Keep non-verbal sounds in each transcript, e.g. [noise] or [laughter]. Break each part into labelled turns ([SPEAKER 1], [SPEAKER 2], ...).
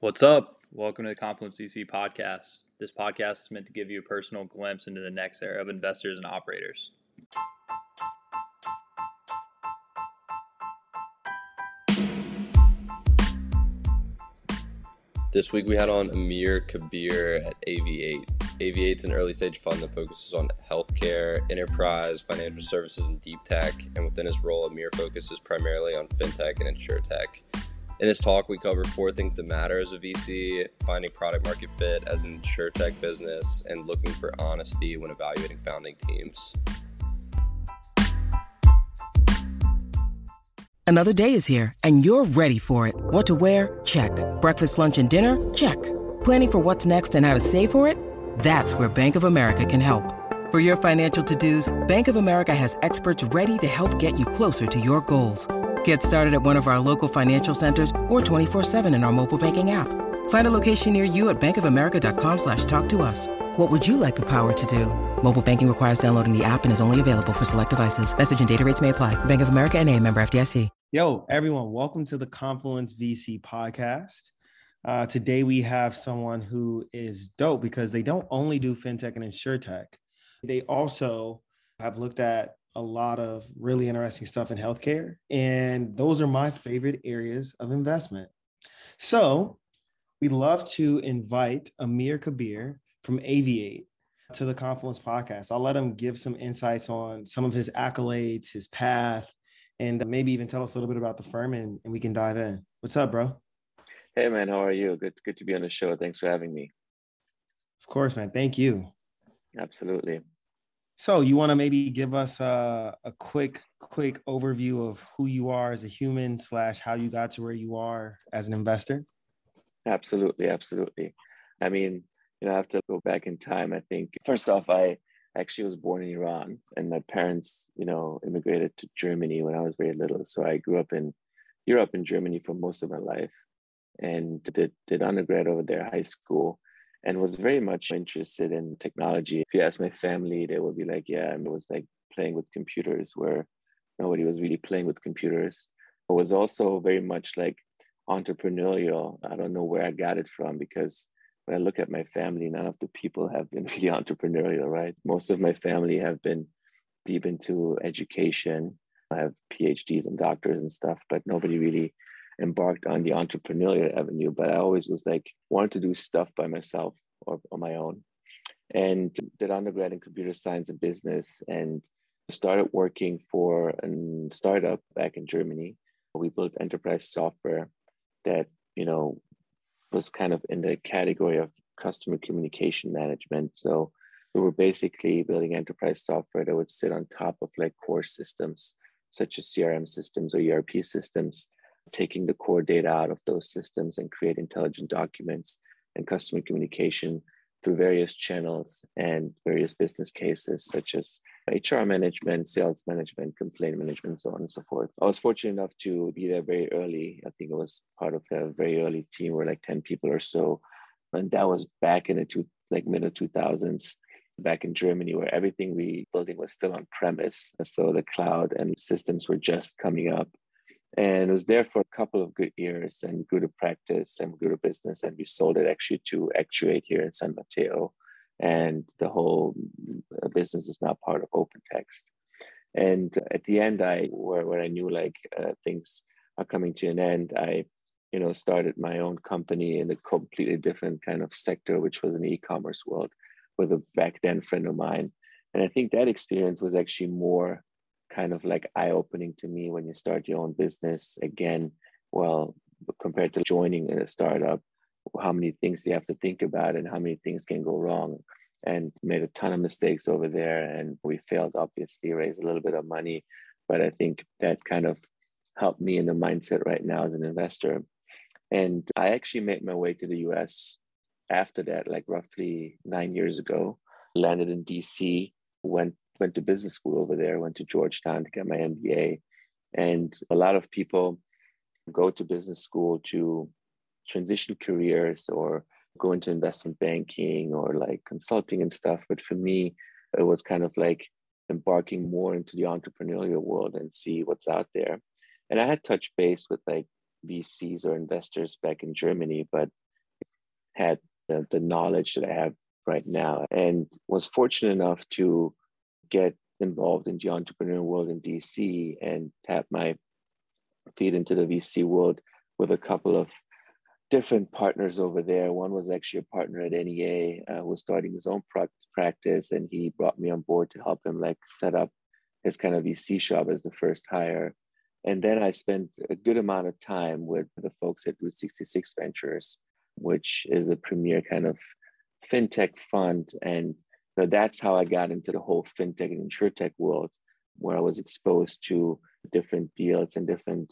[SPEAKER 1] What's up? Welcome to the Confluence VC podcast. This podcast is meant to give you a personal glimpse into the next era of investors and operators.
[SPEAKER 2] This week we had on Amir Kabir at AV8. AV8 is an early stage fund that focuses on healthcare, enterprise, financial services, and deep tech. And within his role, Amir focuses primarily on fintech and insurtech. In this talk, we cover four things that matter as a VC finding product market fit as an insurtech business, and looking for honesty when evaluating founding teams.
[SPEAKER 3] Another day is here, and you're ready for it. What to wear? Check. Breakfast, lunch, and dinner? Check. Planning for what's next and how to save for it? That's where Bank of America can help. For your financial to dos, Bank of America has experts ready to help get you closer to your goals. Get started at one of our local financial centers or 24-7 in our mobile banking app. Find a location near you at bankofamerica.com slash talk to us. What would you like the power to do? Mobile banking requires downloading the app and is only available for select devices. Message and data rates may apply. Bank of America and a member FDIC.
[SPEAKER 4] Yo, everyone, welcome to the Confluence VC podcast. Uh, today we have someone who is dope because they don't only do fintech and insurtech. They also have looked at a lot of really interesting stuff in healthcare. And those are my favorite areas of investment. So we'd love to invite Amir Kabir from AV8 to the Confluence podcast. I'll let him give some insights on some of his accolades, his path, and maybe even tell us a little bit about the firm and, and we can dive in. What's up, bro?
[SPEAKER 5] Hey man, how are you? Good good to be on the show. Thanks for having me.
[SPEAKER 4] Of course, man. Thank you.
[SPEAKER 5] Absolutely.
[SPEAKER 4] So you want to maybe give us a, a quick, quick overview of who you are as a human slash how you got to where you are as an investor?
[SPEAKER 5] Absolutely, absolutely. I mean, you know, I have to go back in time. I think first off, I actually was born in Iran, and my parents, you know, immigrated to Germany when I was very little. So I grew up in Europe and Germany for most of my life, and did did undergrad over there, high school, and was very much interested in technology. If you ask my family, they would be like, yeah, and it was like playing with computers where nobody was really playing with computers. It was also very much like entrepreneurial. I don't know where I got it from because when I look at my family, none of the people have been [laughs] really entrepreneurial, right? Most of my family have been deep into education. I have PhDs and doctors and stuff, but nobody really embarked on the entrepreneurial avenue, but I always was like wanted to do stuff by myself or on my own. And did undergrad in computer science and business and started working for a startup back in Germany. We built enterprise software that, you know, was kind of in the category of customer communication management. So we were basically building enterprise software that would sit on top of like core systems such as CRM systems or ERP systems taking the core data out of those systems and create intelligent documents and customer communication through various channels and various business cases such as HR management, sales management, complaint management, so on and so forth. I was fortunate enough to be there very early. I think it was part of a very early team, where like 10 people or so. And that was back in the two, like middle 2000s, back in Germany, where everything we building was still on premise. So the cloud and systems were just coming up and was there for a couple of good years and grew to practice and grew to business. And we sold it actually to actuate here in san mateo. And the whole business is now part of opentext. And at the end i where, where i knew like uh, things are coming to an end i you know started my own company in a completely different kind of sector which was an e-commerce world with a back then friend of mine. And i think that experience was actually more kind of like eye opening to me when you start your own business. Again, well, compared to joining in a startup, how many things you have to think about and how many things can go wrong. And made a ton of mistakes over there. And we failed, obviously, raised a little bit of money. But I think that kind of helped me in the mindset right now as an investor. And I actually made my way to the US after that, like roughly nine years ago. Landed in DC, went went to business school over there, went to Georgetown to get my MBA. And a lot of people go to business school to transition careers or go into investment banking or like consulting and stuff. But for me, it was kind of like embarking more into the entrepreneurial world and see what's out there. And I had touched base with like VCs or investors back in Germany, but had the, the knowledge that I have right now, and was fortunate enough to get involved in the entrepreneurial world in DC and tap my feet into the VC world with a couple of different partners over there. One was actually a partner at NEA uh, who was starting his own practice, and he brought me on board to help him like set up his kind of VC shop as the first hire. And then I spent a good amount of time with the folks at Route 66 Ventures, which is a premier kind of fintech fund. And know, that's how I got into the whole fintech and insurtech world, where I was exposed to different deals and different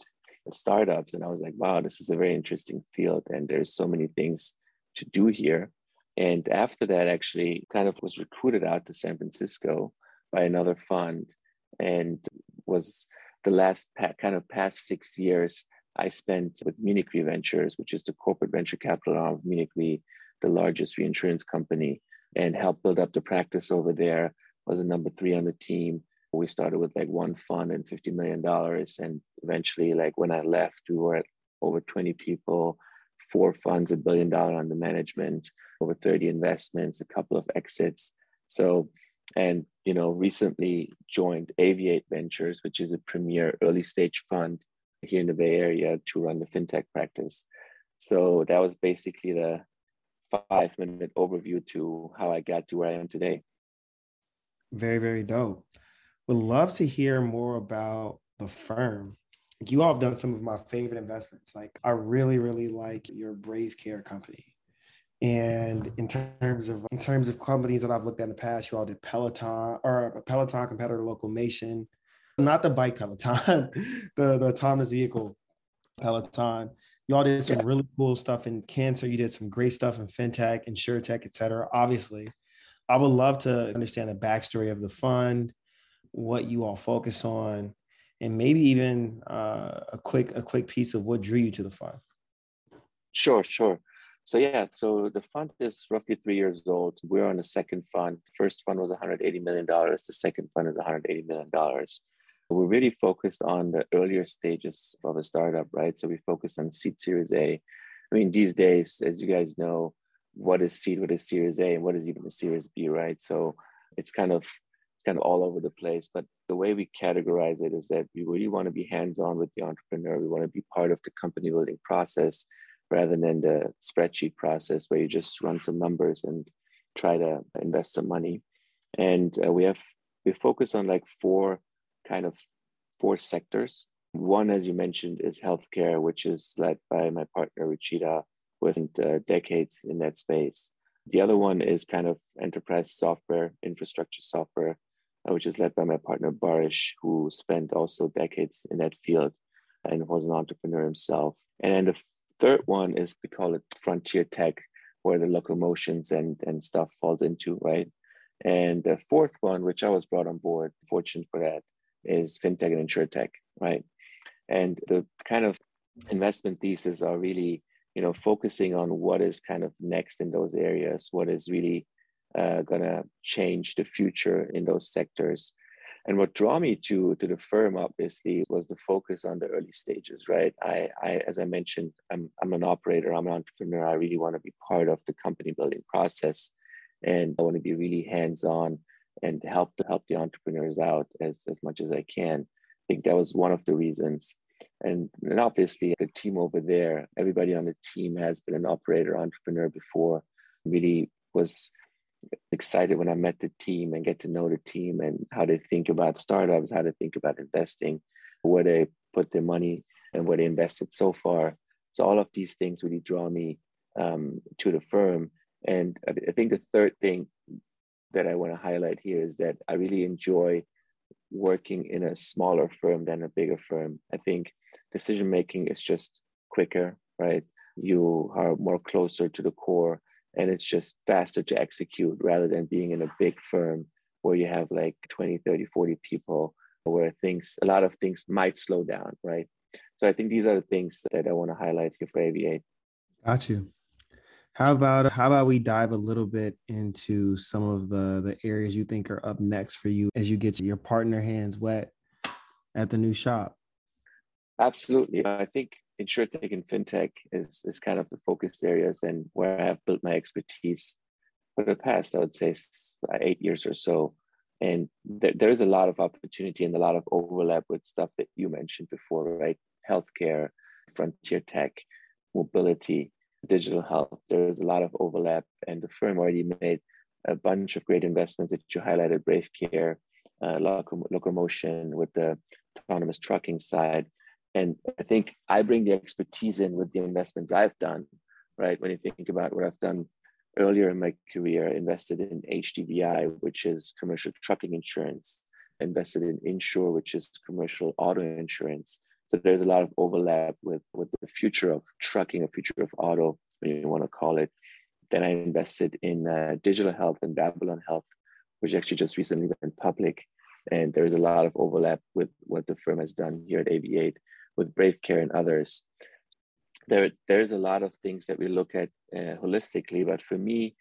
[SPEAKER 5] startups. And I was like, wow, this is a very interesting field. And there's so many things to do here. And after that, actually, kind of was recruited out to San Francisco by another fund and was the last kind of past six years I spent with Munich Re Ventures, which is the corporate venture capital arm of Munich Re, the largest reinsurance company, and helped build up the practice over there. Was a number three on the team. We started with like one fund and $50 million. And eventually, like when I left, we were at over 20 people, four funds, a billion dollar under management, over 30 investments, a couple of exits. So and you know recently joined AV8 Ventures, which is a premier early stage fund here in the Bay Area to run the fintech practice. So that was basically the five minute overview to how I got to where I am today.
[SPEAKER 4] Very, very dope. Would love to hear more about the firm. You all have done some of my favorite investments. Like I really, really like your Brave Care company. And in terms of in terms of companies that I've looked at in the past, you all did Peloton or Peloton competitor Locomation, not the bike Peloton, [laughs] the the autonomous vehicle Peloton. You all did some really cool stuff in cancer. You did some great stuff in fintech, insurtech, et cetera. Obviously, I would love to understand the backstory of the fund, what you all focus on, and maybe even uh, a quick a quick piece of what drew you to the fund.
[SPEAKER 5] Sure, sure. So yeah, so the fund is roughly three years old. We're on the second fund. The first fund was 180 million dollars. The second fund is 180 million dollars. We're really focused on the earlier stages of a startup, right? So we focus on seed Series A. I mean, these days, as you guys know, what is seed, what is Series A, and what is even a Series B, right? So it's kind of kind of all over the place. But the way we categorize it is that we really want to be hands-on with the entrepreneur. We want to be part of the company building process rather than the spreadsheet process where you just run some numbers and try to invest some money. And uh, we have we focus on like four kind of four sectors. One, as you mentioned, is healthcare, which is led by my partner Ruchita, with uh, decades in that space. The other one is kind of enterprise software, infrastructure software, uh, which is led by my partner Barish, who spent also decades in that field and was an entrepreneur himself. And then the third one is we call it frontier tech, where the Locomations and, and stuff falls into, right? And the fourth one, which I was brought on board, fortunate for that, is fintech and insurtech, right? And the kind of investment thesis are really, you know, focusing on what is kind of next in those areas, what is really uh, gonna change the future in those sectors, and what drew me to to the firm obviously was the focus on the early stages, right? I, I as I mentioned, I'm I'm an operator, I'm an entrepreneur. I really want to be part of the company building process, and I want to be really hands on and help to help the entrepreneurs out as as much as I can. I think that was one of the reasons. And, and obviously the team over there, everybody on the team has been an operator, entrepreneur before, really was excited when I met the team and get to know the team and how they think about startups, how they think about investing, where they put their money and where they invested so far. So all of these things really draw me um, to the firm. And I think the third thing that I want to highlight here is that I really enjoy working in a smaller firm than a bigger firm. I think decision making is just quicker, right? You are more closer to the core and it's just faster to execute rather than being in a big firm where you have like 20 30 40 people where things a lot of things might slow down right so i think these are the things that i want to highlight here for AV8
[SPEAKER 4] got you how about how about we dive a little bit into some of the the areas you think are up next for you as you get your partner hands wet at the new shop
[SPEAKER 5] absolutely i think insurtech and fintech is is kind of the focus areas and where I have built my expertise for the past, I would say, uh, eight years or so. And there, there's a lot of opportunity and a lot of overlap with stuff that you mentioned before, right? Healthcare, frontier tech, mobility, digital health. There's a lot of overlap, and the firm already made a bunch of great investments that you highlighted: Brave Care, uh, Locomation with the autonomous trucking side. And I think I bring the expertise in with the investments I've done, right? When you think about what I've done earlier in my career, invested in HDVI, which is commercial trucking insurance, invested in Inshur, which is commercial auto insurance. So there's a lot of overlap with, with the future of trucking, a future of auto, you want to call it. Then I invested in uh, digital health and Babylon Health, which actually just recently went public. And there's a lot of overlap with what the firm has done here at AV8 with Brave Care and others. There, there's a lot of things that we look at uh, holistically, but for me,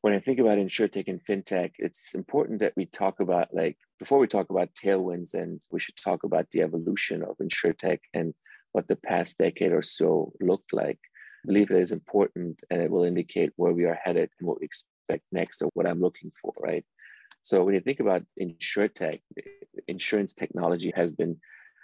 [SPEAKER 5] when I think about insurtech and fintech, it's important that we talk about like before we talk about tailwinds, and we should talk about the evolution of insurtech and what the past decade or so looked like. I believe it is important, and it will indicate where we are headed and what we expect next, or what I'm looking for, right? So when you think about insurtech, insurance technology has been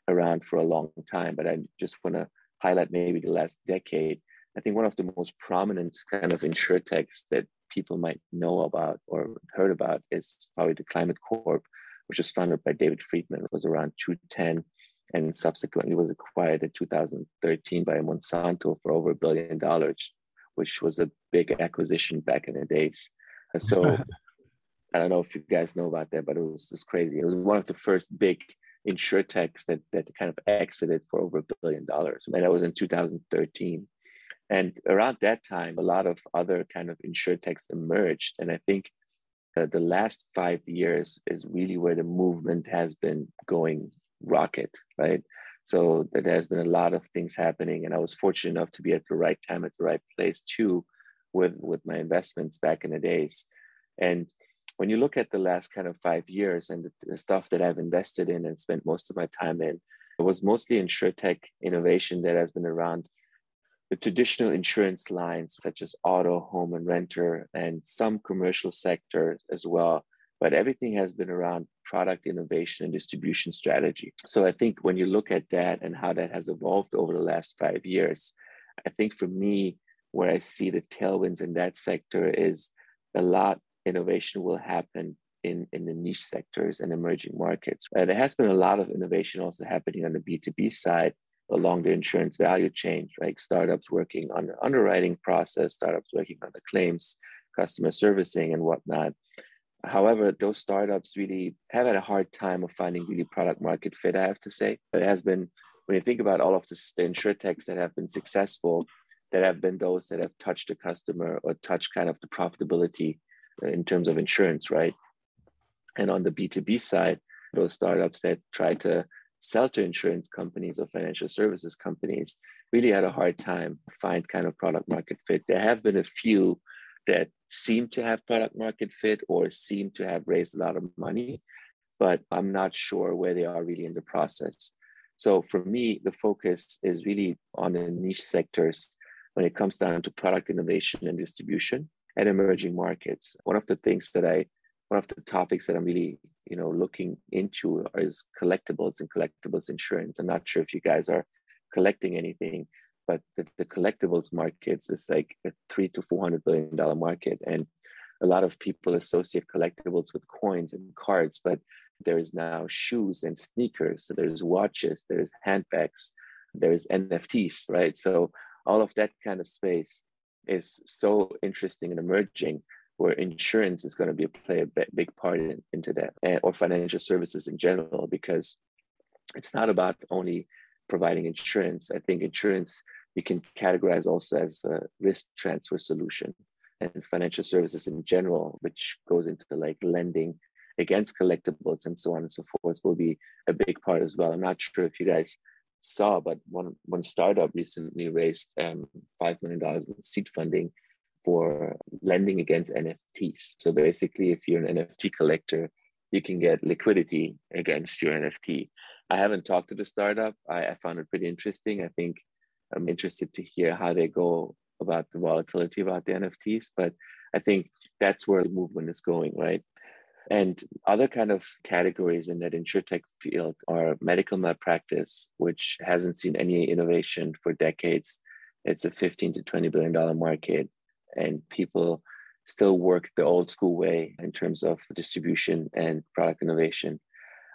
[SPEAKER 5] around for a long time, but I just want to highlight maybe the last decade. I think one of the most prominent kind of insurtechs that people might know about or heard about is probably the Climate Corp, which was founded by David Friedberg. Was around 210 and subsequently was acquired in 2013 by Monsanto for over a billion dollars, which was a big acquisition back in the days. And so [laughs] I don't know if you guys know about that, but it was just crazy. It was one of the first big insurtechs that that kind of exited for over a billion dollars. And that was in 2013. And around that time, a lot of other kind of insurtechs emerged. And I think uh, the last five years is really where the movement has been going rocket, right? So there has been a lot of things happening, and I was fortunate enough to be at the right time at the right place too, with with my investments back in the days. And when you look at the last kind of five years and the, the stuff that I've invested in and spent most of my time in, it was mostly in sure tech innovation that has been around the traditional insurance lines, such as auto, home, and renter, and some commercial sectors as well. But everything has been around product innovation and distribution strategy. So I think when you look at that and how that has evolved over the last five years, I think for me, where I see the tailwinds in that sector is a lot innovation will happen in, in the niche sectors and emerging markets. Uh, there has been a lot of innovation also happening on the B2B side along the insurance value chain, like startups working on the underwriting process, startups working on the claims, customer servicing, and whatnot. However, those startups really have had a hard time of finding really product market fit, I have to say. It has been, when you think about all of the insurtechs that have been successful, that have been those that have touched the customer or touched kind of the profitability uh, in terms of insurance, right? And on the B2B side, those startups that try to to insurance companies or financial services companies really had a hard time find kind of product market fit. There have been a few that seem to have product market fit or seem to have raised a lot of money, but I'm not sure where they are really in the process. So for me, the focus is really on the niche sectors when it comes down to product innovation and distribution and emerging markets. One of the things that I, one of the topics that I'm really, you know, looking into is collectibles and collectibles insurance. I'm not sure if you guys are collecting anything, but the, the collectibles markets is like a three to four hundred billion dollar market, and a lot of people associate collectibles with coins and cards, but there is now shoes and sneakers. So there's watches, there's handbags, there's NFTs, right? So all of that kind of space is so interesting and emerging where insurance is going to be play a big part in, into that and, or financial services in general because it's not about only providing insurance. I think insurance you can categorize also as a risk transfer solution and financial services in general which goes into like lending against collectibles and so on and so forth will be a big part as well. I'm not sure if you guys saw, but one one startup recently raised um, five million dollars in seed funding for lending against NFTs. So basically, if you're an NFT collector, you can get liquidity against your NFT. I haven't talked to the startup. I, I found it pretty interesting. I think I'm interested to hear how they go about the volatility about the NFTs, but I think that's where the movement is going, right? And other kind of categories in that insurtech field are medical malpractice, which hasn't seen any innovation for decades. It's a 15 to 20 billion dollar market, and people still work the old school way in terms of distribution and product innovation.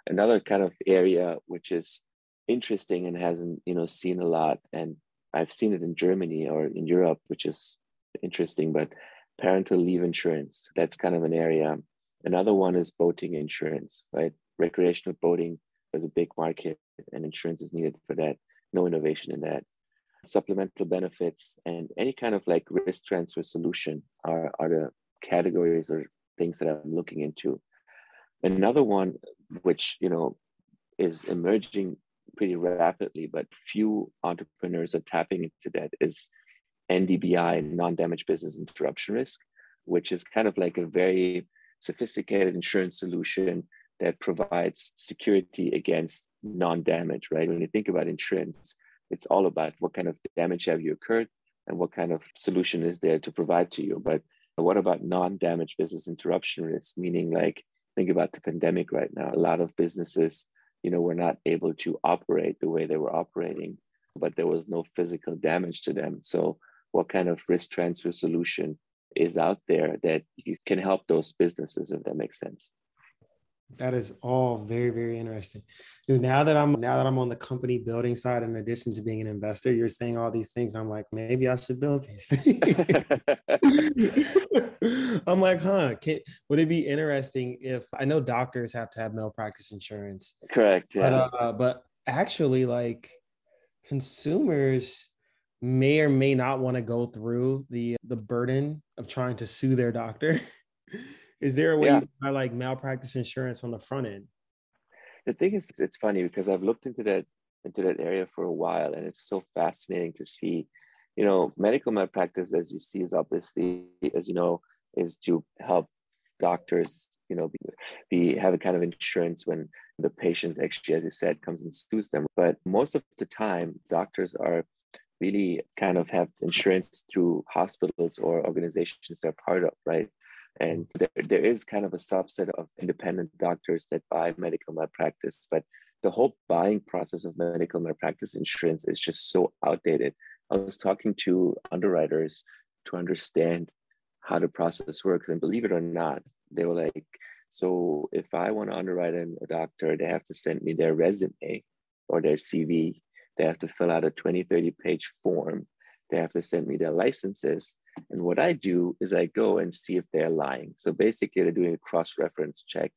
[SPEAKER 5] Another kind of area which is interesting and hasn't you know seen a lot, and I've seen it in Germany or in Europe, which is interesting, but parental leave insurance. That's kind of an area Another one is boating insurance, right? Recreational boating is a big market and insurance is needed for that. No innovation in that. Supplemental benefits and any kind of like risk transfer solution are, are the categories or things that I'm looking into. Another one, which you know is emerging pretty rapidly, but few entrepreneurs are tapping into that is NDBI, non-damage business interruption risk, which is kind of like a very sophisticated insurance solution that provides security against non-damage, right? When you think about insurance, it's all about what kind of damage have you occurred and what kind of solution is there to provide to you. But what about non-damage business interruption risk? Meaning like think about the pandemic right now. A lot of businesses, you know, were not able to operate the way they were operating, but there was no physical damage to them. So what kind of risk transfer solution is out there that you can help those businesses if that makes sense
[SPEAKER 4] that is all very very interesting Dude, now that i'm now that i'm on the company building side in addition to being an investor you're saying all these things i'm like maybe i should build these things [laughs] i'm like huh can, would it be interesting if i know doctors have to have malpractice insurance
[SPEAKER 5] correct
[SPEAKER 4] yeah. but, uh, but actually like consumers may or may not want to go through the the burden of trying to sue their doctor. [laughs] is there a way yeah. I like malpractice insurance on the front end?
[SPEAKER 5] The thing is, it's funny because I've looked into that into that area for a while, and it's so fascinating to see. You know, medical malpractice, as you see, is obviously, as you know, is to help doctors, you know, be, be have a kind of insurance when the patient actually, as you said, comes and sues them. But most of the time, doctors are really kind of have insurance through hospitals or organizations they're part of, right? And there, there is kind of a subset of independent doctors that buy medical malpractice, but the whole buying process of medical malpractice insurance is just so outdated. I was talking to underwriters to understand how the process works, and believe it or not, they were like, "So if I want to underwrite a doctor, they have to send me their resume or their CV they have to fill out a 20, 30 page form. They have to send me their licenses. And what I do is I go and see if they're lying. So basically, they're doing a cross reference check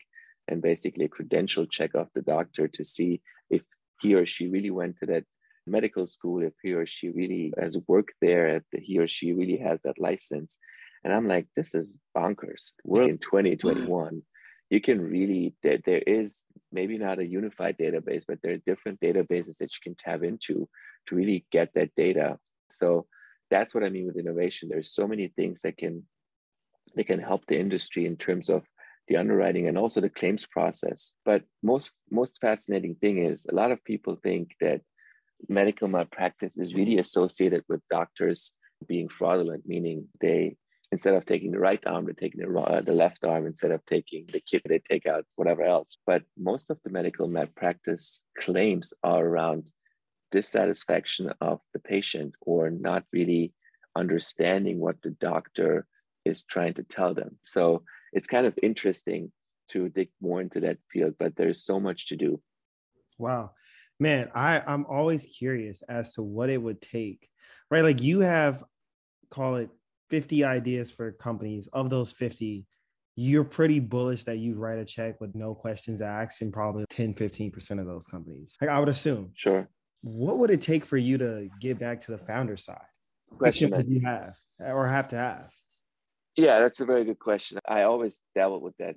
[SPEAKER 5] and basically a credential check of the doctor to see if he or she really went to that medical school, if he or she really has worked there, if he or she really has that license. And I'm like, this is bonkers. We're in 2021 you can really there, there is maybe not a unified database but there are different databases that you can tap into to really get that data so that's what i mean with innovation there's so many things that can that can help the industry in terms of the underwriting and also the claims process but most most fascinating thing is a lot of people think that medical malpractice is really associated with doctors being fraudulent meaning they instead of taking the right arm, they're taking the, uh, the left arm. Instead of taking the kit, they take out whatever else. But most of the medical malpractice claims are around dissatisfaction of the patient or not really understanding what the doctor is trying to tell them. So it's kind of interesting to dig more into that field, but there's so much to do.
[SPEAKER 4] Wow. Man, I, I'm always curious as to what it would take, right? Like you have, call it 50 ideas for companies. Of those 50, you're pretty bullish that you write a check with no questions asked in probably 10, 15% of those companies. Like I would assume.
[SPEAKER 5] Sure.
[SPEAKER 4] What would it take for you to get back to the founder side?
[SPEAKER 5] Question
[SPEAKER 4] would you have or have to have?
[SPEAKER 5] Yeah, that's a very good question. I always dabbled with that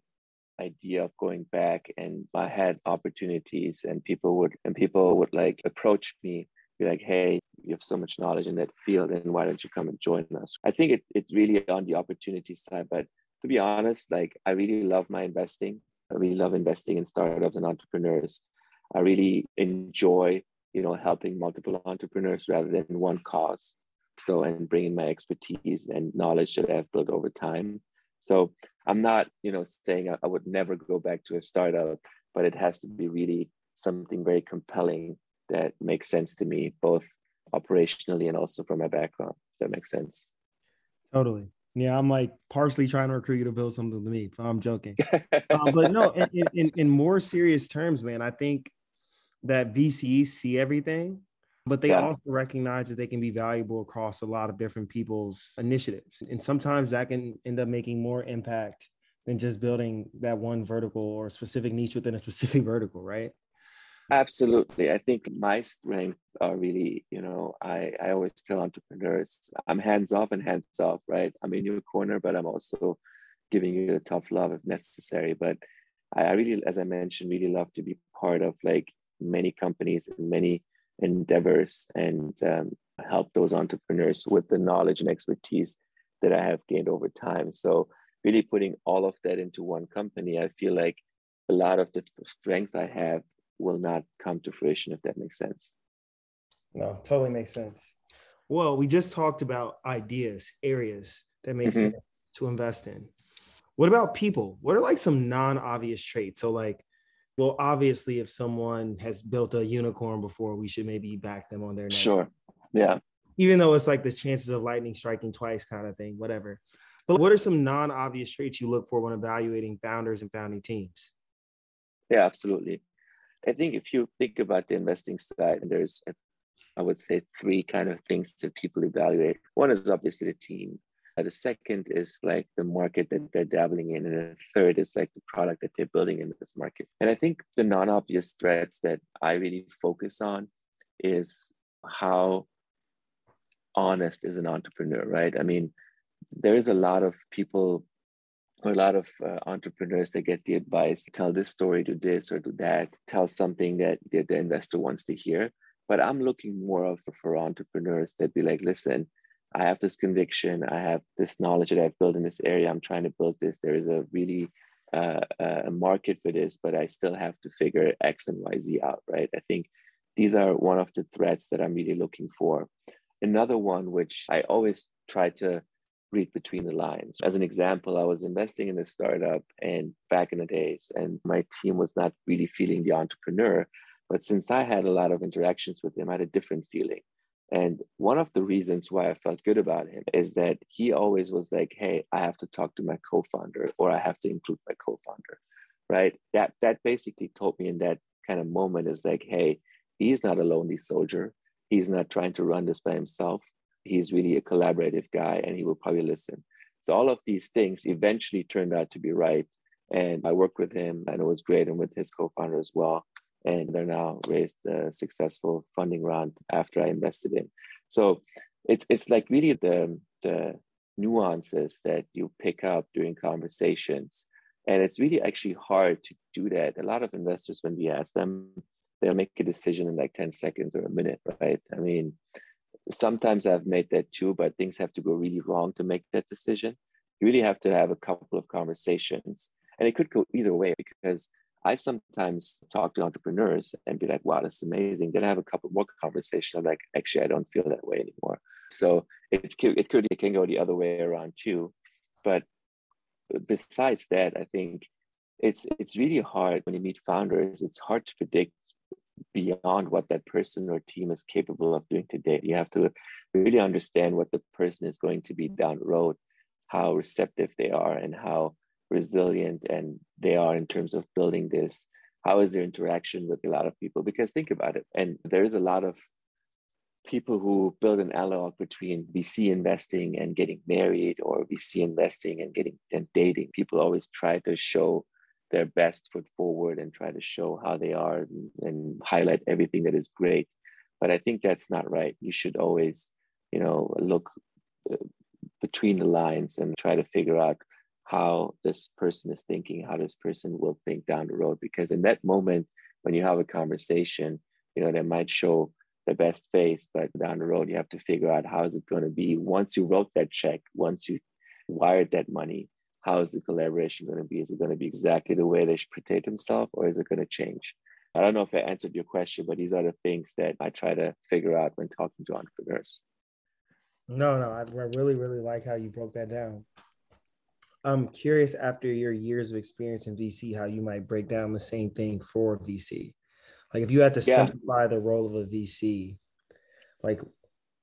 [SPEAKER 5] idea of going back and I had opportunities and people would and people would like approach me be like, hey, you have so much knowledge in that field, and why don't you come and join us? I think it, it's really on the opportunity side. But to be honest, like I really love my investing. I really love investing in startups and entrepreneurs. I really enjoy you know, helping multiple entrepreneurs rather than one cause. So, and bringing my expertise and knowledge that I've built over time. So, I'm not, you know, saying I, I would never go back to a startup, but it has to be really something very compelling that makes sense to me, both operationally and also from my background. that makes sense.
[SPEAKER 4] Totally. Yeah, I'm like partially trying to recruit you to build something to me. I'm joking. um, [laughs] but no, in, in, in more serious terms, man, I think that VCs see everything, but they yeah. also recognize that they can be valuable across a lot of different people's initiatives. And sometimes that can end up making more impact than just building that one vertical or specific niche within a [laughs] specific vertical, right?
[SPEAKER 5] Absolutely. I think my strength are really, you know, I, I always tell entrepreneurs, I'm hands off and hands off, right? I'm in your corner, but I'm also giving you the tough love if necessary. But I, I really, as I mentioned, really love to be part of like many companies and many endeavors and um, help those entrepreneurs with the knowledge and expertise that I have gained over time. So really putting all of that into one company, I feel like a lot of the strength I have will not come to fruition if that makes sense.
[SPEAKER 4] No totally makes sense. Well we just talked about ideas areas that make mm-hmm. sense to invest in. What about people? What are like some non-obvious traits? So like well obviously if someone has built a unicorn before we should maybe back them on their next
[SPEAKER 5] sure. Yeah.
[SPEAKER 4] Even though it's like the chances of lightning striking twice kind of thing whatever. But what are some non-obvious traits you look for when evaluating founders and founding teams?
[SPEAKER 5] Yeah absolutely. I think if you think about the investing side, and there's, I would say, three kind of things that people evaluate. One is obviously the team. The second is like the market that they're dabbling in. And the third is like the product that they're building in this market. And I think the non obvious threats that I really focus on is how honest is an entrepreneur, right? I mean, there is a lot of people or a lot of uh, entrepreneurs that get the advice tell this story do this or do that tell something that the, the investor wants to hear but i'm looking more of for entrepreneurs that be like listen i have this conviction i have this knowledge that i've built in this area i'm trying to build this there is a really uh, a market for this but i still have to figure x and y z out right i think these are one of the threats that i'm really looking for another one which i always try to read between the lines. As an example, I was investing in a startup and back in the days, and my team was not really feeling the entrepreneur. But since I had a lot of interactions with him, I had a different feeling. And one of the reasons why I felt good about him is that he always was like, "Hey, I have to talk to my co-founder, or I have to include my co-founder." Right? That that basically told me in that kind of moment is like, "Hey, he's not a lonely soldier. He's not trying to run this by himself he's really a collaborative guy and he will probably listen. So all of these things eventually turned out to be right. And I worked with him and it was great and with his co-founder as well. And they're now raised a successful funding round after I invested in. So it's it's like really the the nuances that you pick up during conversations. And it's really actually hard to do that. A lot of investors, when we ask them, they'll make a decision in like 10 seconds or a minute, right? I mean, sometimes I've made that too, but things have to go really wrong to make that decision. You really have to have a couple of conversations. And it could go either way because I sometimes talk to entrepreneurs and be like, wow, that's amazing. Then I have a couple more conversations. I'm like, actually, I don't feel that way anymore. So it's it could it can go the other way around too. But besides that, I think it's it's really hard when you meet founders. It's hard to predict beyond what that person or team is capable of doing today. You have to really understand what the person is going to be down the road, how receptive they are, and how resilient and they are in terms of building this. How is their interaction with a lot of people? Because think about it, and there is a lot of people who build an analog between VC investing and getting married, or VC investing and getting and dating. People always try to show their best foot forward and try to show how they are and, and highlight everything that is great. But I think that's not right. You should always, you know, look uh, between the lines and try to figure out how this person is thinking, how this person will think down the road. Because in that moment, when you have a conversation, you know, they might show the best face, but down the road, you have to figure out how is it going to be once you wrote that check, once you wired that money, how is the collaboration going to be? Is it going to be exactly the way they portray themselves, or is it going to change? I don't know if I answered your question, but these are the things that I try to figure out when talking to entrepreneurs.
[SPEAKER 4] No, no, I really, really like how you broke that down. I'm curious after your years of experience in VC, how you might break down the same thing for VC. Like if you had to yeah. simplify the role of a VC, like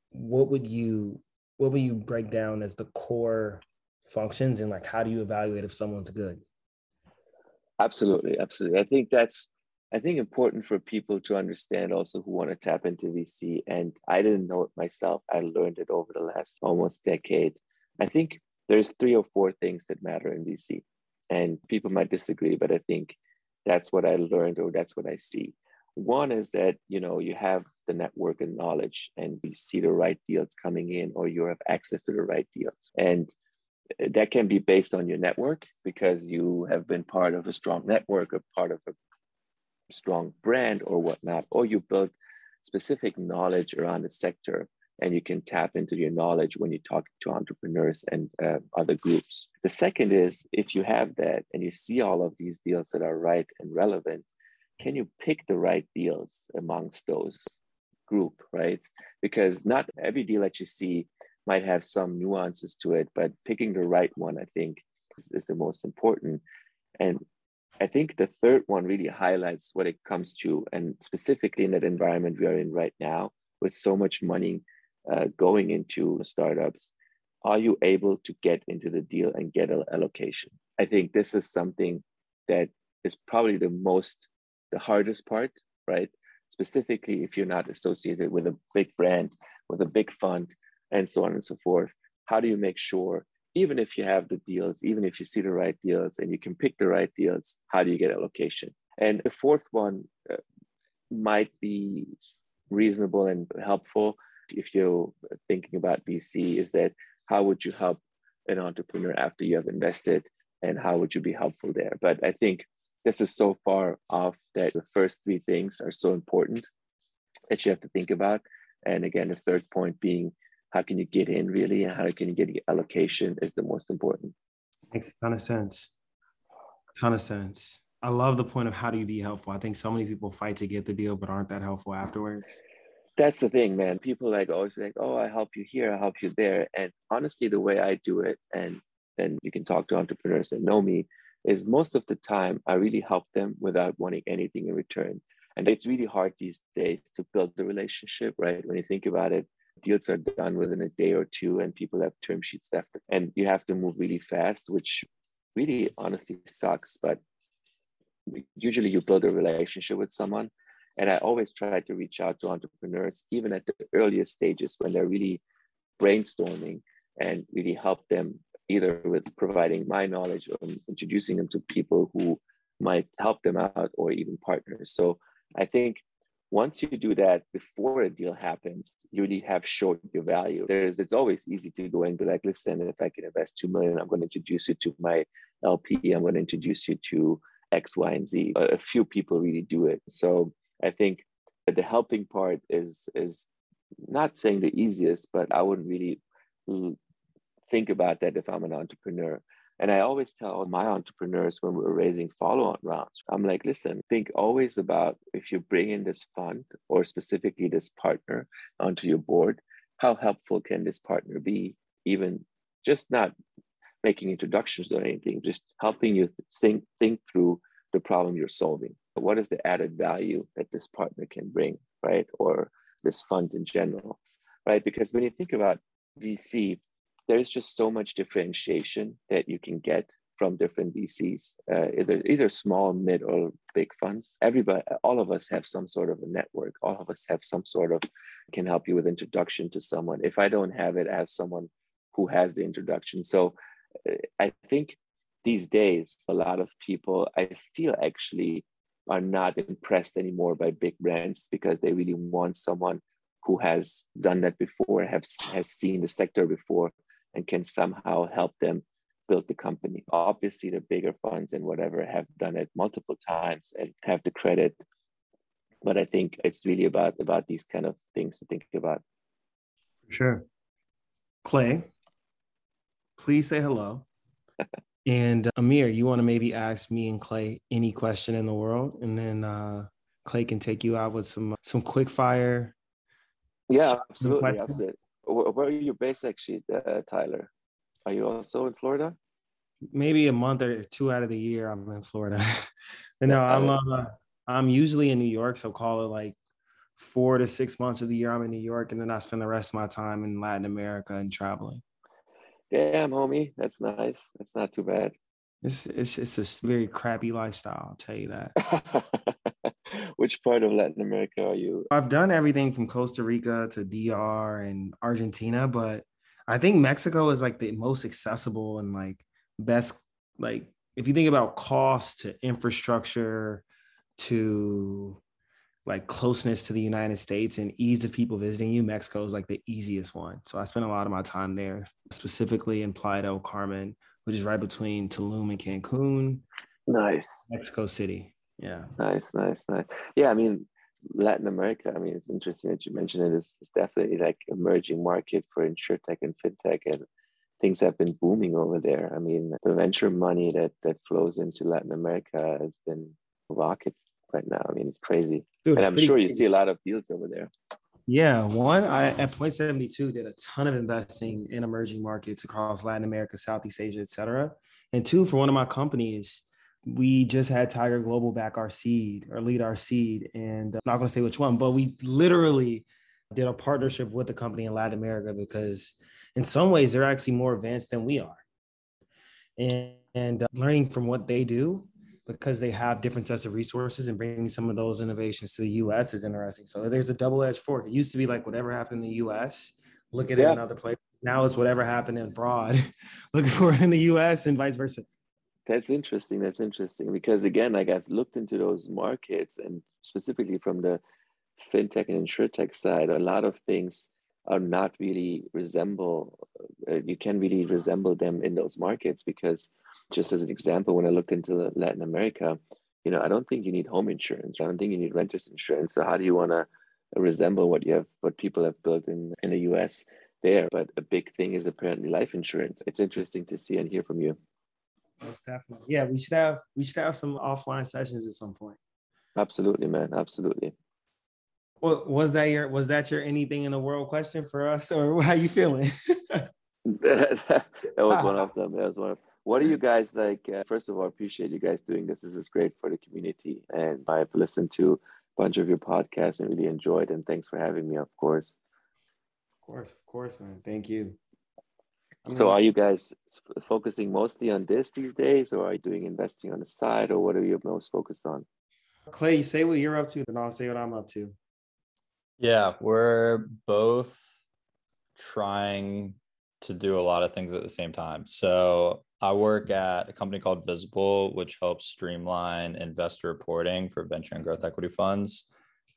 [SPEAKER 4] what would you what would you break down as the core functions and like how do you evaluate if someone's good?
[SPEAKER 5] Absolutely, absolutely. I think that's I think important for people to understand also who want to tap into VC. And I didn't know it myself. I learned it over the last almost decade. I think there's three or four things that matter in VC. And people might disagree, but I think that's what I learned or that's what I see. One is that you know you have the network and knowledge and you see the right deals coming in or you have access to the right deals. And that can be based on your network because you have been part of a strong network or part of a strong brand or whatnot, or you build specific knowledge around a sector and you can tap into your knowledge when you talk to entrepreneurs and uh, other groups. The second is if you have that and you see all of these deals that are right and relevant, can you pick the right deals amongst those group, right? Because not every deal that you see might have some nuances to it, but picking the right one, I think, is, is the most important. And I think the third one really highlights what it comes to, and specifically in that environment we are in right now, with so much money uh, going into startups, are you able to get into the deal and get an allocation? I think this is something that is probably the most, the hardest part, right? Specifically, if you're not associated with a big brand, with a big fund, and so on and so forth. How do you make sure even if you have the deals, even if you see the right deals and you can pick the right deals, how do you get allocation? And the fourth one uh, might be reasonable and helpful if you're thinking about VC is that how would you help an entrepreneur after you have invested and how would you be helpful there? But I think this is so far off that the first three things are so important that you have to think about. And again, the third point being how can you get in really and how can you get allocation is the most important.
[SPEAKER 4] Makes a ton of sense. A ton of sense. I love the point of how do you be helpful? I think so many people fight to get the deal but aren't that helpful afterwards
[SPEAKER 5] that's the thing man. People like always like oh i help you here i help you there. And honestly the way i do it and and you can talk to entrepreneurs that know me is most of the time i really help them without wanting anything in return. And it's really hard these days to build the relationship right? When you think about it deals are done within a day or two and people have term sheets left and you have to move really fast which really honestly sucks. But usually you build a relationship with someone and i always try to reach out to entrepreneurs even at the earliest stages when they're really brainstorming and really help them either with providing my knowledge or introducing them to people who might help them out or even partners so i think once you do that before a deal happens, you really have showed your value. There's it's always easy to go and be like, listen, if I can invest two million, I'm going to introduce you to my LP. I'm going to introduce you to X, Y, and Z. A few people really do it. So I think that the helping part is is not saying the easiest, but I wouldn't really think about that if I'm an entrepreneur. And I always tell my entrepreneurs when we're raising follow on rounds, I'm like, listen, think always about if you bring in this fund or specifically this partner onto your board, how helpful can this partner be? Even just not making introductions or anything, just helping you think, think through the problem you're solving. What is the added value that this partner can bring, right? Or this fund in general, right? Because when you think about VC, there's just so much differentiation that you can get from different VCs, uh, either either small, mid, or big funds. Everybody, all of us have some sort of a network. All of us have some sort of can help you with introduction to someone. If I don't have it, I have someone who has the introduction. So uh, I think these days, a lot of people, I feel actually are not impressed anymore by big brands because they really want someone who has done that before, have has seen the sector before, and can somehow help them build the company. Obviously, the bigger funds and whatever have done it multiple times and have the credit. But I think it's really about about these kind of things to think about.
[SPEAKER 4] Sure. Clay, please say hello. [laughs] and uh, Amir, you want to maybe ask me and Clay any question in the world, and then uh, Clay can take you out with some some quick fire.
[SPEAKER 5] Yeah, absolutely, absolutely. Where are you based, actually, uh, Tyler? Are you also in Florida?
[SPEAKER 4] Maybe a month or two out of the year, I'm in Florida. [laughs] no, I'm uh, I'm usually in New York, so call it like four to six months of the year I'm in New York, and then I spend the rest of my time in Latin America and traveling.
[SPEAKER 5] Damn, homie, that's nice. That's not too bad.
[SPEAKER 4] It's it's it's a very crappy lifestyle. I'll tell you that. [laughs]
[SPEAKER 5] Which part of Latin America are you?
[SPEAKER 4] I've done everything from Costa Rica to DR and Argentina, but I think Mexico is like the most accessible and like best. Like if you think about cost to infrastructure to like closeness to the United States and ease of people visiting you, Mexico is like the easiest one. So I spent a lot of my time there, specifically in Playa del Carmen, which is right between Tulum and Cancun.
[SPEAKER 5] Nice.
[SPEAKER 4] Mexico City. Yeah.
[SPEAKER 5] Nice, nice, nice. Yeah, I mean, Latin America, I mean, it's interesting that you mentioned it. It's, it's definitely like emerging market for insurtech and fintech and things have been booming over there. I mean, the venture money that that flows into Latin America has been rocket right now. I mean, it's crazy. Dude, and I'm sure you see a lot of deals over there.
[SPEAKER 4] Yeah, one I at point seventy two did a ton of investing in emerging markets across Latin America, Southeast Asia, etc. And two, for one of my companies, we just had Tiger Global back our seed or lead our seed, and I'm not going to say which one, but we literally did a partnership with the company in Latin America because in some ways they're actually more advanced than we are, and, and uh, learning from what they do because they have different sets of resources and bringing some of those innovations to the US is interesting. So there's a double edged fork. It used to be like whatever happened in the US, look at yeah. it in other places. Now it's whatever happened abroad, [laughs] looking for it in the US and vice versa.
[SPEAKER 5] That's interesting. That's interesting because again, like I've looked into those markets and specifically from the fintech and insurtech side, a lot of things are not really resemble. Uh, you can really resemble them in those markets because just as an example, when I looked into Latin America, you know, I don't think you need home insurance. I don't think you need renters insurance. So how do you want to resemble what you have, what people have built in in the U.S. there? But a big thing is apparently life insurance. It's interesting to see and hear from you.
[SPEAKER 4] Most definitely. Yeah, we should have we should have some offline sessions at some point.
[SPEAKER 5] Absolutely, man. Absolutely.
[SPEAKER 4] Well, was that your was that your anything in the world question for us, or [laughs] how are you feeling? [laughs] [laughs]
[SPEAKER 5] that was one of them. That was one of what do you guys like? Uh, first of all, appreciate you guys doing this. This is great for the community. And I've listened to a bunch of your podcasts and really enjoyed. And thanks for having me, of course.
[SPEAKER 4] Of course, of course, man. Thank you.
[SPEAKER 5] I so, are you guys focusing mostly on this these days, or are you doing investing on the side, or what are you most focused on?
[SPEAKER 4] Clay, you say what you're up to, then I'll say what I'm up to.
[SPEAKER 1] Yeah, we're both trying to do a lot of things at the same time. So I work mm-hmm. at a company called Visible, which helps streamline investor reporting for venture and growth equity funds.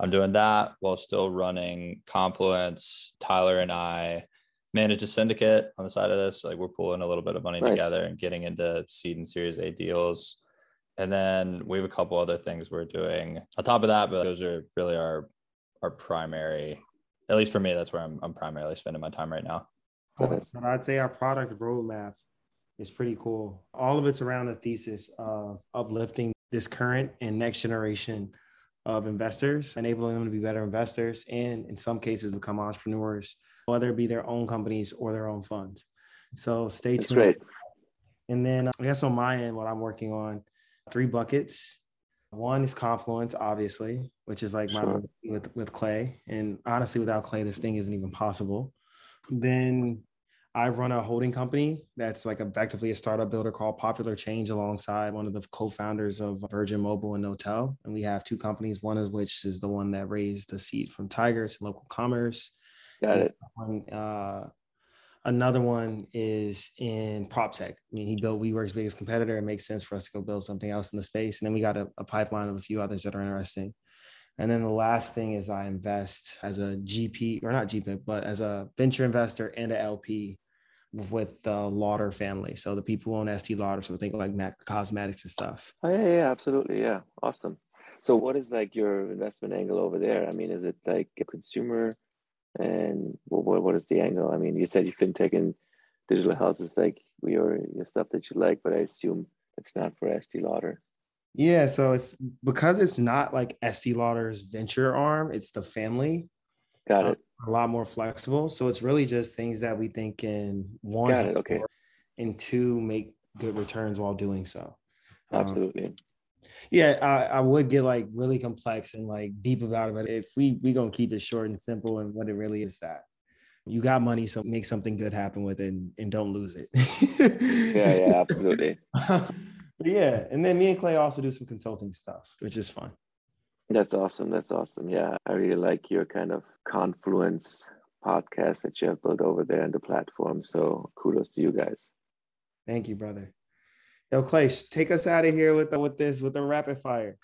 [SPEAKER 1] I'm doing that while still running Confluence. Tyler and I manage a syndicate on the side of this. Like we're pulling a little bit of money nice. together and getting into seed and series A deals. And then we have a couple other things we're doing on top of that, but those are really our our primary, at least for me, that's where I'm, I'm primarily spending my time right now.
[SPEAKER 4] But I'd say our product roadmap is pretty cool. All of it's around the thesis of uplifting this current and next generation of investors, enabling them to be better investors and in some cases become entrepreneurs, whether it be their own companies or their own funds. So stay That's tuned. Great. And then I guess on my end, what I'm working on, three buckets. One is Confluence, obviously, which is like sure. my with with Clay. And honestly, without Clay, this thing isn't even possible. Then I run a holding company that's like effectively a startup builder called Popular Change alongside one of the co-founders of Virgin Mobile and Knotel. And we have two companies, one of which is the one that raised the seed from Tigers local commerce.
[SPEAKER 5] Got it.
[SPEAKER 4] One, uh, another one is in prop tech. I mean, he built WeWork's biggest competitor. It makes sense for us to go build something else in the space. And then we got a, a pipeline of a few others that are interesting. And then the last thing is I invest as a GP or not GP, but as a venture investor and a LP with the Lauder family. So the people who own Estee Lauder, so think like Mac Cosmetics and stuff.
[SPEAKER 5] Oh yeah, yeah, absolutely, yeah, awesome. So what is like your investment angle over there? I mean, is it like a consumer, and what what is the angle? I mean, you said you fintech and digital health is like your your stuff that you like, but I assume it's not for Estee Lauder.
[SPEAKER 4] Yeah, so it's because it's not like Estee Lauder's venture arm, it's the family.
[SPEAKER 5] Got it.
[SPEAKER 4] a lot more flexible. So it's really just things that we think can one
[SPEAKER 5] Got it. Okay.
[SPEAKER 4] and two make good returns while doing so. Um,
[SPEAKER 5] Absolutely.
[SPEAKER 4] yeah, I, I would get like really complex and like deep about it. But if we we gonna keep it short and simple and what it really is that you got money, so make something good happen with it and, and don't lose it.
[SPEAKER 5] Yeah, yeah, [laughs] absolutely. [laughs]
[SPEAKER 4] But yeah, and then me and Clay also do some consulting stuff, which is fun.
[SPEAKER 5] That's awesome. That's awesome. Yeah, I really like your kind of confluence podcast that you have built over there and the platform. So kudos to you guys.
[SPEAKER 4] Thank you, brother. Yo, Clay, take us out of here with the, with this with the rapid fire.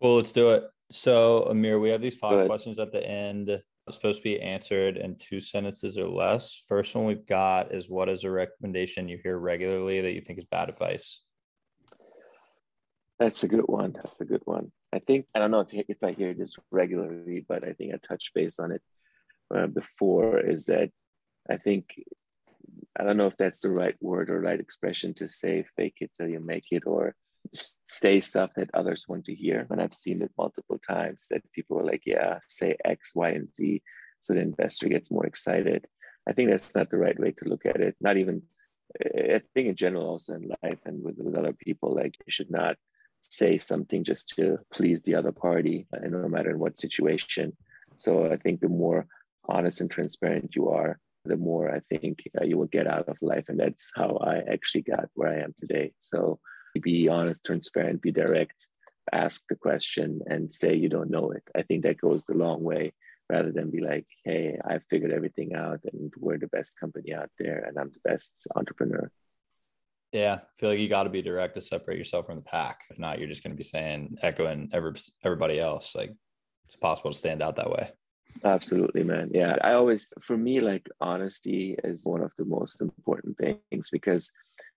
[SPEAKER 1] Cool, let's do it. So, Amir, we have these five questions at the end. Supposed to be answered in two sentences or less. First one we've got is what is a recommendation you hear regularly that you think is bad advice?
[SPEAKER 5] That's a good one. That's a good one. I think I don't know if if I hear this regularly, but I think I touched base on it uh, before. Is that I think I don't know if that's the right word or right expression to say "fake it till you make it" or say stuff that others want to hear. And I've seen it multiple times that people are like, "Yeah, say X, Y, and Z," so the investor gets more excited. I think that's not the right way to look at it. Not even. I think in general, also in life and with, with other people, like you should not say something just to please the other party, and no matter in what situation. So I think the more honest and transparent you are, the more I think uh, you will get out of life, and that's how I actually got where I am today. So be honest, transparent, be direct, ask the question, and say you don't know it. I think that goes the long way. Rather than be like, "Hey, I figured everything out, and we're the best company out there, and I'm the best entrepreneur."
[SPEAKER 1] Yeah, I feel like you got to be direct to separate yourself from the pack. If not, you're just going to be saying, echoing every, everybody else. Like it's possible to stand out that way.
[SPEAKER 5] Absolutely, man. Yeah. I always, for me, like honesty is one of the most important things because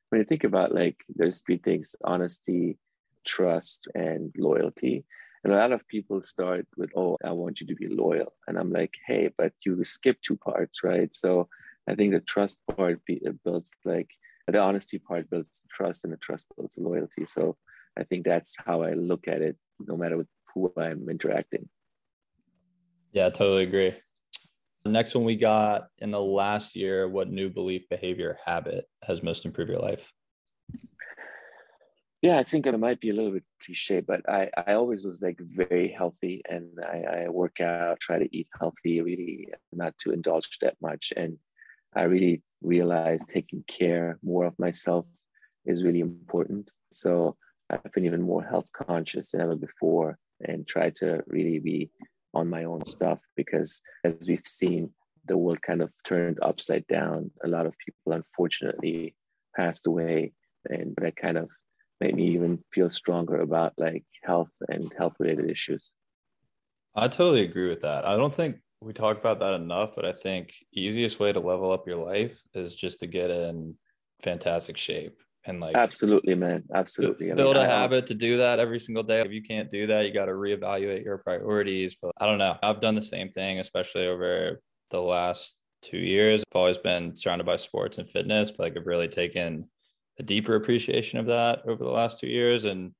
[SPEAKER 5] when you think about like, there's three things honesty, trust, and loyalty. And a lot of people start with, oh, I want you to be loyal. And I'm like, hey, but you skip two parts, right? So I think the trust part builds like, the honesty part builds trust and the trust builds loyalty. So I think that's how I look at it, no matter with who I'm interacting.
[SPEAKER 1] Yeah, I totally agree. The next one we got in the last year, what new belief, behavior, habit has most improved your life?
[SPEAKER 5] Yeah, I think it might be a little bit cliche, but I, I always was like very healthy and I, I work out, try to eat healthy, really not to indulge that much. And I really realized taking care more of myself is really important. So I've been even more health conscious than ever before and try to really be on my own stuff because as we've seen, the world kind of turned upside down. A lot of people unfortunately passed away and that kind of made me even feel stronger about like health and health related issues.
[SPEAKER 1] I totally agree with that. I don't think we talk about that enough, but I think easiest way to level up your life is just to get in fantastic shape and like
[SPEAKER 5] Absolutely, man. Absolutely. I mean,
[SPEAKER 1] build a habit to do that every single day. If you can't do that, you got to reevaluate your priorities. But I don't know. I've done the same thing, especially over the last two years. I've always been surrounded by sports and fitness, but like I've really taken a deeper appreciation of that over the last two years. And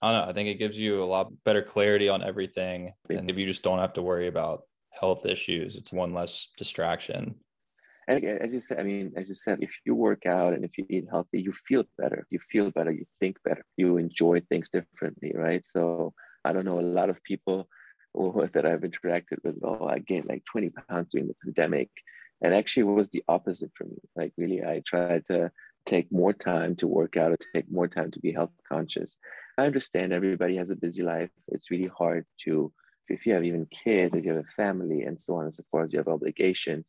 [SPEAKER 1] I don't know. I think it gives you a lot better clarity on everything. And if you just don't have to worry about health issues, it's one less distraction.
[SPEAKER 5] And as you said, I mean, as you said, if you work out and if you eat healthy, you feel better. You feel better. You think better. You enjoy things differently, right? So I don't know a lot of people [laughs] that I've interacted with. Oh, I gained like 20 pounds during the pandemic, and actually it was the opposite for me. Like really, I tried to take more time to work out, or take more time to be health conscious. I understand everybody has a busy life. It's really hard to, if you have even kids, if you have a family, and so on and so forth, you have obligations.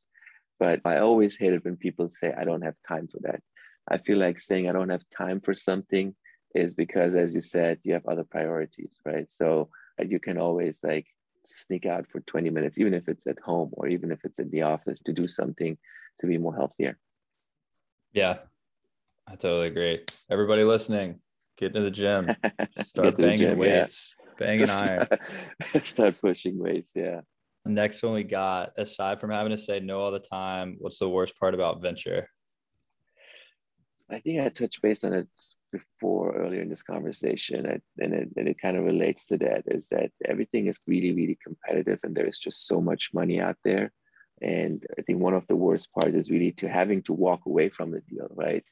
[SPEAKER 5] But I always hate it when people say, I don't have time for that. I feel like saying I don't have time for something is because, as you said, you have other priorities, right? So uh, you can always like sneak out for 20 minutes, even if it's at home or even if it's in the office to do something to be more healthier.
[SPEAKER 1] Yeah, I totally agree. Everybody listening, get into the gym, [laughs] start
[SPEAKER 5] Get to the
[SPEAKER 1] banging
[SPEAKER 5] gym, yeah.
[SPEAKER 1] Banging iron. [laughs]
[SPEAKER 5] Start pushing weights. Yeah.
[SPEAKER 1] Next one we got, aside from having to say no all the time, what's the worst part about venture?
[SPEAKER 5] I think I touched base on it before earlier in this conversation, and it, and it kind of relates to that, is that everything is really, really competitive, and there is just so much money out there. And I think one of the worst parts is really to having to walk away from the deal, right?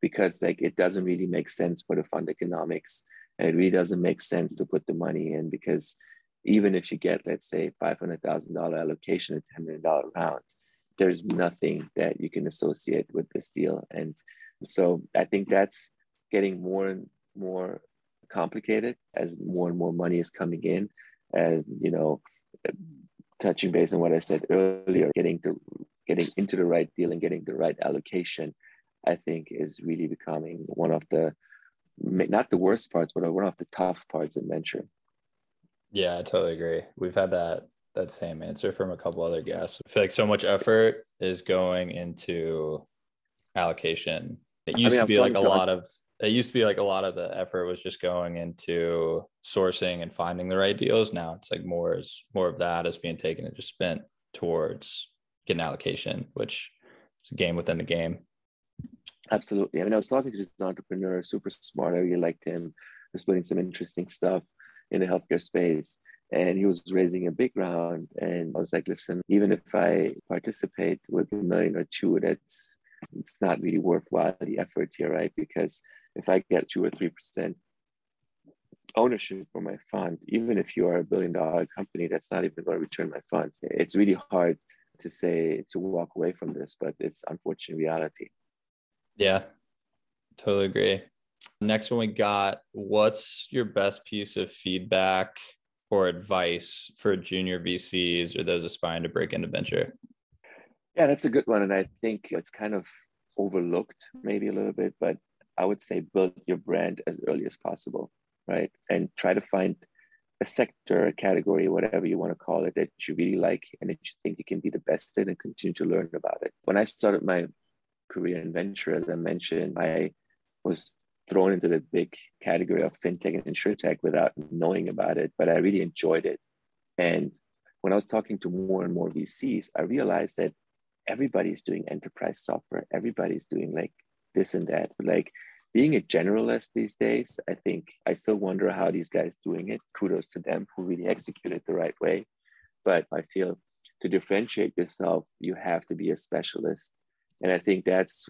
[SPEAKER 5] Because like it doesn't really make sense for the fund economics, and it really doesn't make sense to put the money in because even if you get, let's say, five hundred thousand dollar allocation, a ten million dollar round, there's nothing that you can associate with this deal. And so I think that's getting more and more complicated as more and more money is coming in. As you know, touching base on what I said earlier, getting to getting into the right deal and getting the right allocation, I think is really becoming one of the not the worst parts, but one of the tough parts in venture.
[SPEAKER 1] Yeah, I totally agree. We've had that that same answer from a couple other guests. I feel like so much effort is going into allocation. It used I mean, to be like a lot of it used to be like a lot of the effort was just going into sourcing and finding the right deals. Now it's like more is more of that is being taken and just spent towards getting allocation, which is a game within the game.
[SPEAKER 5] Absolutely. I mean, I was talking to this entrepreneur, super smart. I really liked him. Was putting some interesting stuff in the healthcare space and he was raising a big round and i was like listen even if i participate with a million or two that's it's not really worthwhile the effort here right because if i get two or three percent ownership for my fund even if you are a billion dollar company that's not even going to return my funds it's really hard to say to walk away from this but it's unfortunate reality
[SPEAKER 1] yeah totally agree next one we got what's your best piece of feedback or advice for junior VCs or those aspiring to break into venture?
[SPEAKER 5] Yeah, that's a good one. And I think it's kind of overlooked maybe a little bit, but I would say build your brand as early as possible, right? And try to find a sector, a category, whatever you want to call it, that you really like and that you think you can be the best in and continue to learn about it. When I started my career in venture, as I mentioned, I was thrown into the big category of fintech and insurtech without knowing about it, but I really enjoyed it. And when I was talking to more and more VCs, I realized that everybody's doing enterprise software, everybody's doing like this and that. Like being a generalist these days, I think I still wonder how these guys doing it. Kudos to them who really execute it the right way. But I feel to differentiate yourself, you have to be a specialist. And I think that's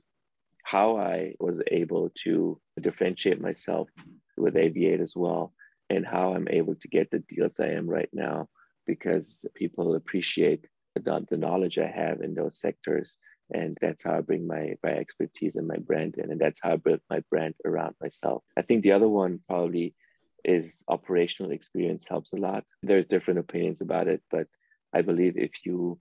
[SPEAKER 5] how I was able to differentiate myself with AV8 as well, and how I'm able to get the deals I am right now because people appreciate the, the knowledge I have in those sectors. And that's how I bring my, my expertise and my brand in. And that's how I built my brand around myself. I think the other one probably is operational experience helps a lot. There's different opinions about it, but I believe if you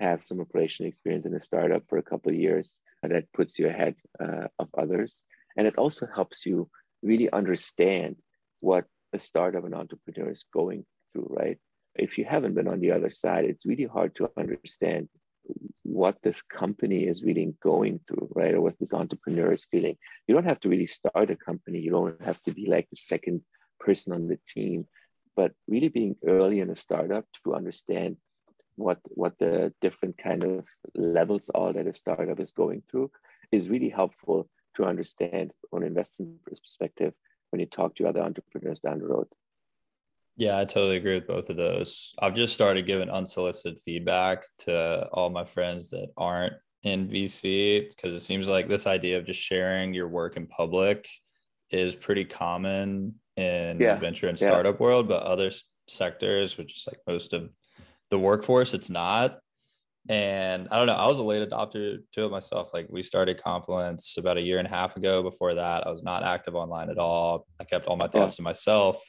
[SPEAKER 5] have some operational experience in a startup for a couple of years, that puts you ahead uh, of others. And it also helps you really understand what a startup and entrepreneur is going through, right? If you haven't been on the other side, it's really hard to understand what this company is really going through, right? Or what this entrepreneur is feeling. You don't have to really start a company. You don't have to be like the second person on the team, but really being early in a startup to understand what what the different kind of levels are that a startup is going through is really helpful to understand from an investing perspective when you talk to other entrepreneurs down the road.
[SPEAKER 1] Yeah, I totally agree with both of those. I've just started giving unsolicited feedback to all my friends that aren't in VC because it seems like this idea of just sharing your work in public is pretty common in yeah. venture and startup yeah. world, but other sectors, which is like most of the workforce, it's not. And I don't know, I was a late adopter to it myself. Like we started Confluence about a year and a half ago. Before that, I was not active online at all. I kept all my thoughts to myself.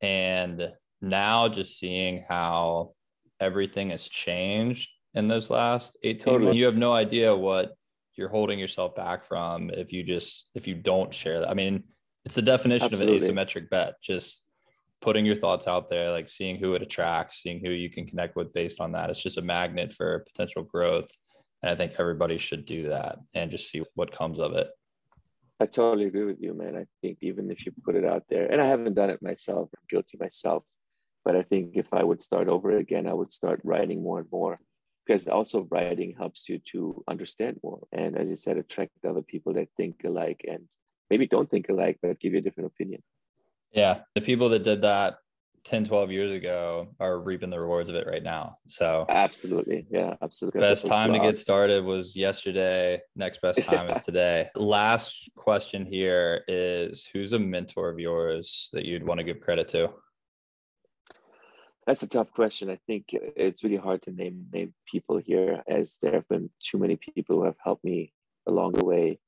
[SPEAKER 1] And now just seeing how everything has changed in those last 18 totally. you have no idea what you're holding yourself back from if you just if you don't share that. I mean, it's the definition Absolutely. of an asymmetric bet. Just putting your thoughts out there, like seeing who it attracts, seeing who you can connect with based on that. It's just a magnet for potential growth. And I think everybody should do that and just see what comes of it.
[SPEAKER 5] I totally agree with you, man. I think even if you put it out there, and I haven't done it myself, I'm guilty myself, but I think if I would start over again, I would start writing more and more because also writing helps you to understand more. And as you said, attract other people that think alike and maybe don't think alike, but give you a different opinion.
[SPEAKER 1] Yeah. The people that did that 10, 12 years ago are reaping the rewards of it right now. So
[SPEAKER 5] absolutely. Yeah, absolutely.
[SPEAKER 1] Best time to get started was yesterday. Next best [laughs] time is today. Last question here is who's a mentor of yours that you'd want to give credit to?
[SPEAKER 5] That's a tough question. I think it's really hard to name name people here as there have been too many people who have helped me along the way.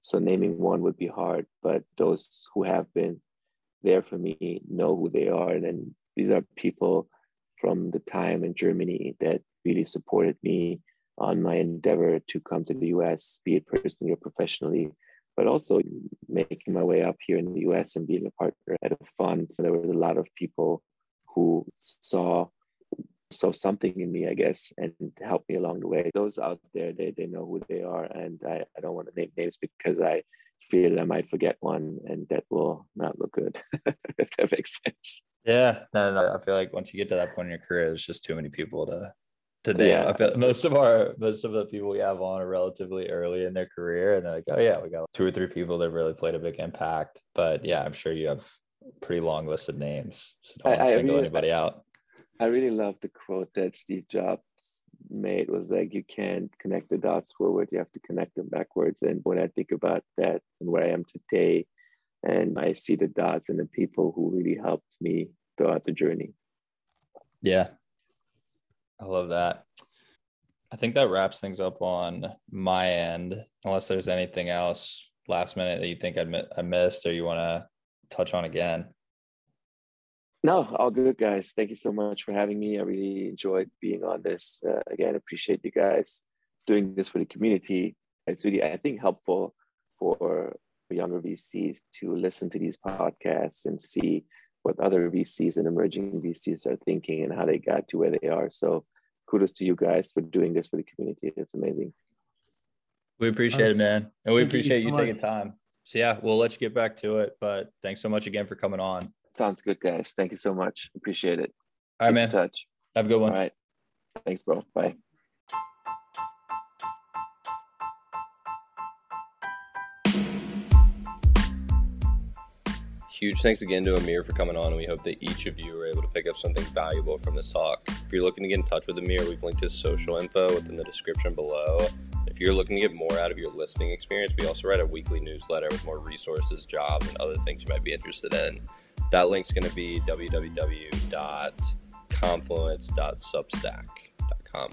[SPEAKER 5] So naming one would be hard, but those who have been there for me know who they are. And then these are people from the time in Germany that really supported me on my endeavor to come to the US, be it personally or professionally, but also making my way up here in the US and being a partner at a fund. So there was a lot of people who saw saw something in me, I guess, and helped me along the way. Those out there, they, they know who they are. And I, I don't want to name names because I fear I might forget one and that will not look good, [laughs] if that makes sense.
[SPEAKER 1] Yeah. No, no, I feel like once you get to that point in your career, there's just too many people to to name. Yeah. I feel most of our most of the people we have on are relatively early in their career and they're like, oh yeah, we got two or three people that really played a big impact. But yeah, I'm sure you have pretty long list of names. So don't I, single really, anybody out.
[SPEAKER 5] I really love the quote that Steve Jobs made was like you can't connect the dots forward you have to connect them backwards. And when i think about that and where i am today and i see the dots and the people who really helped me throughout the journey.
[SPEAKER 1] Yeah. I love that. I think that wraps things up on my end unless there's anything else last minute that you think i missed or you want to touch on again
[SPEAKER 5] no, all good, guys. Thank you so much for having me. I really enjoyed being on this. Uh, again, appreciate you guys doing this for the community. It's really, I think, helpful for younger VCs to listen to these podcasts and see what other VCs and emerging VCs are thinking and how they got to where they are. So, kudos to you guys for doing this for the community. It's amazing.
[SPEAKER 1] We appreciate it, man. And we appreciate you, you taking time. So, yeah, we'll let you get back to it. But thanks so much again for coming on.
[SPEAKER 5] Sounds good, guys. Thank you so much. Appreciate it.
[SPEAKER 1] All right, Keep man. touch. Have a good one.
[SPEAKER 5] All right. Thanks, bro. Bye.
[SPEAKER 2] Huge thanks again to Amir for coming on, and we hope that each of you were able to pick up something valuable from this talk. If you're looking to get in touch with Amir, we've linked his social info within the description below. If you're looking to get more out of your listening experience, we also write a weekly newsletter with more resources, jobs, and other things you might be interested in. That link's going to be www.confluence.substack.com.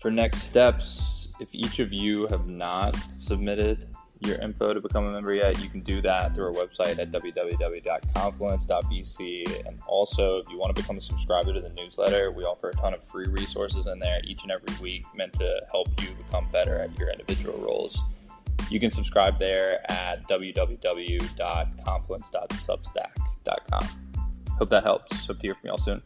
[SPEAKER 1] For next steps, if each of you have not submitted your info to become a member yet, you can do that through our website at www.confluence.vc. And also, if you want to become a subscriber to the newsletter, we offer a ton of free resources in there each and every week meant to help you become better at your individual roles. You can subscribe there at www.confluence.substack.com. Hope that helps. Hope to hear from y'all soon.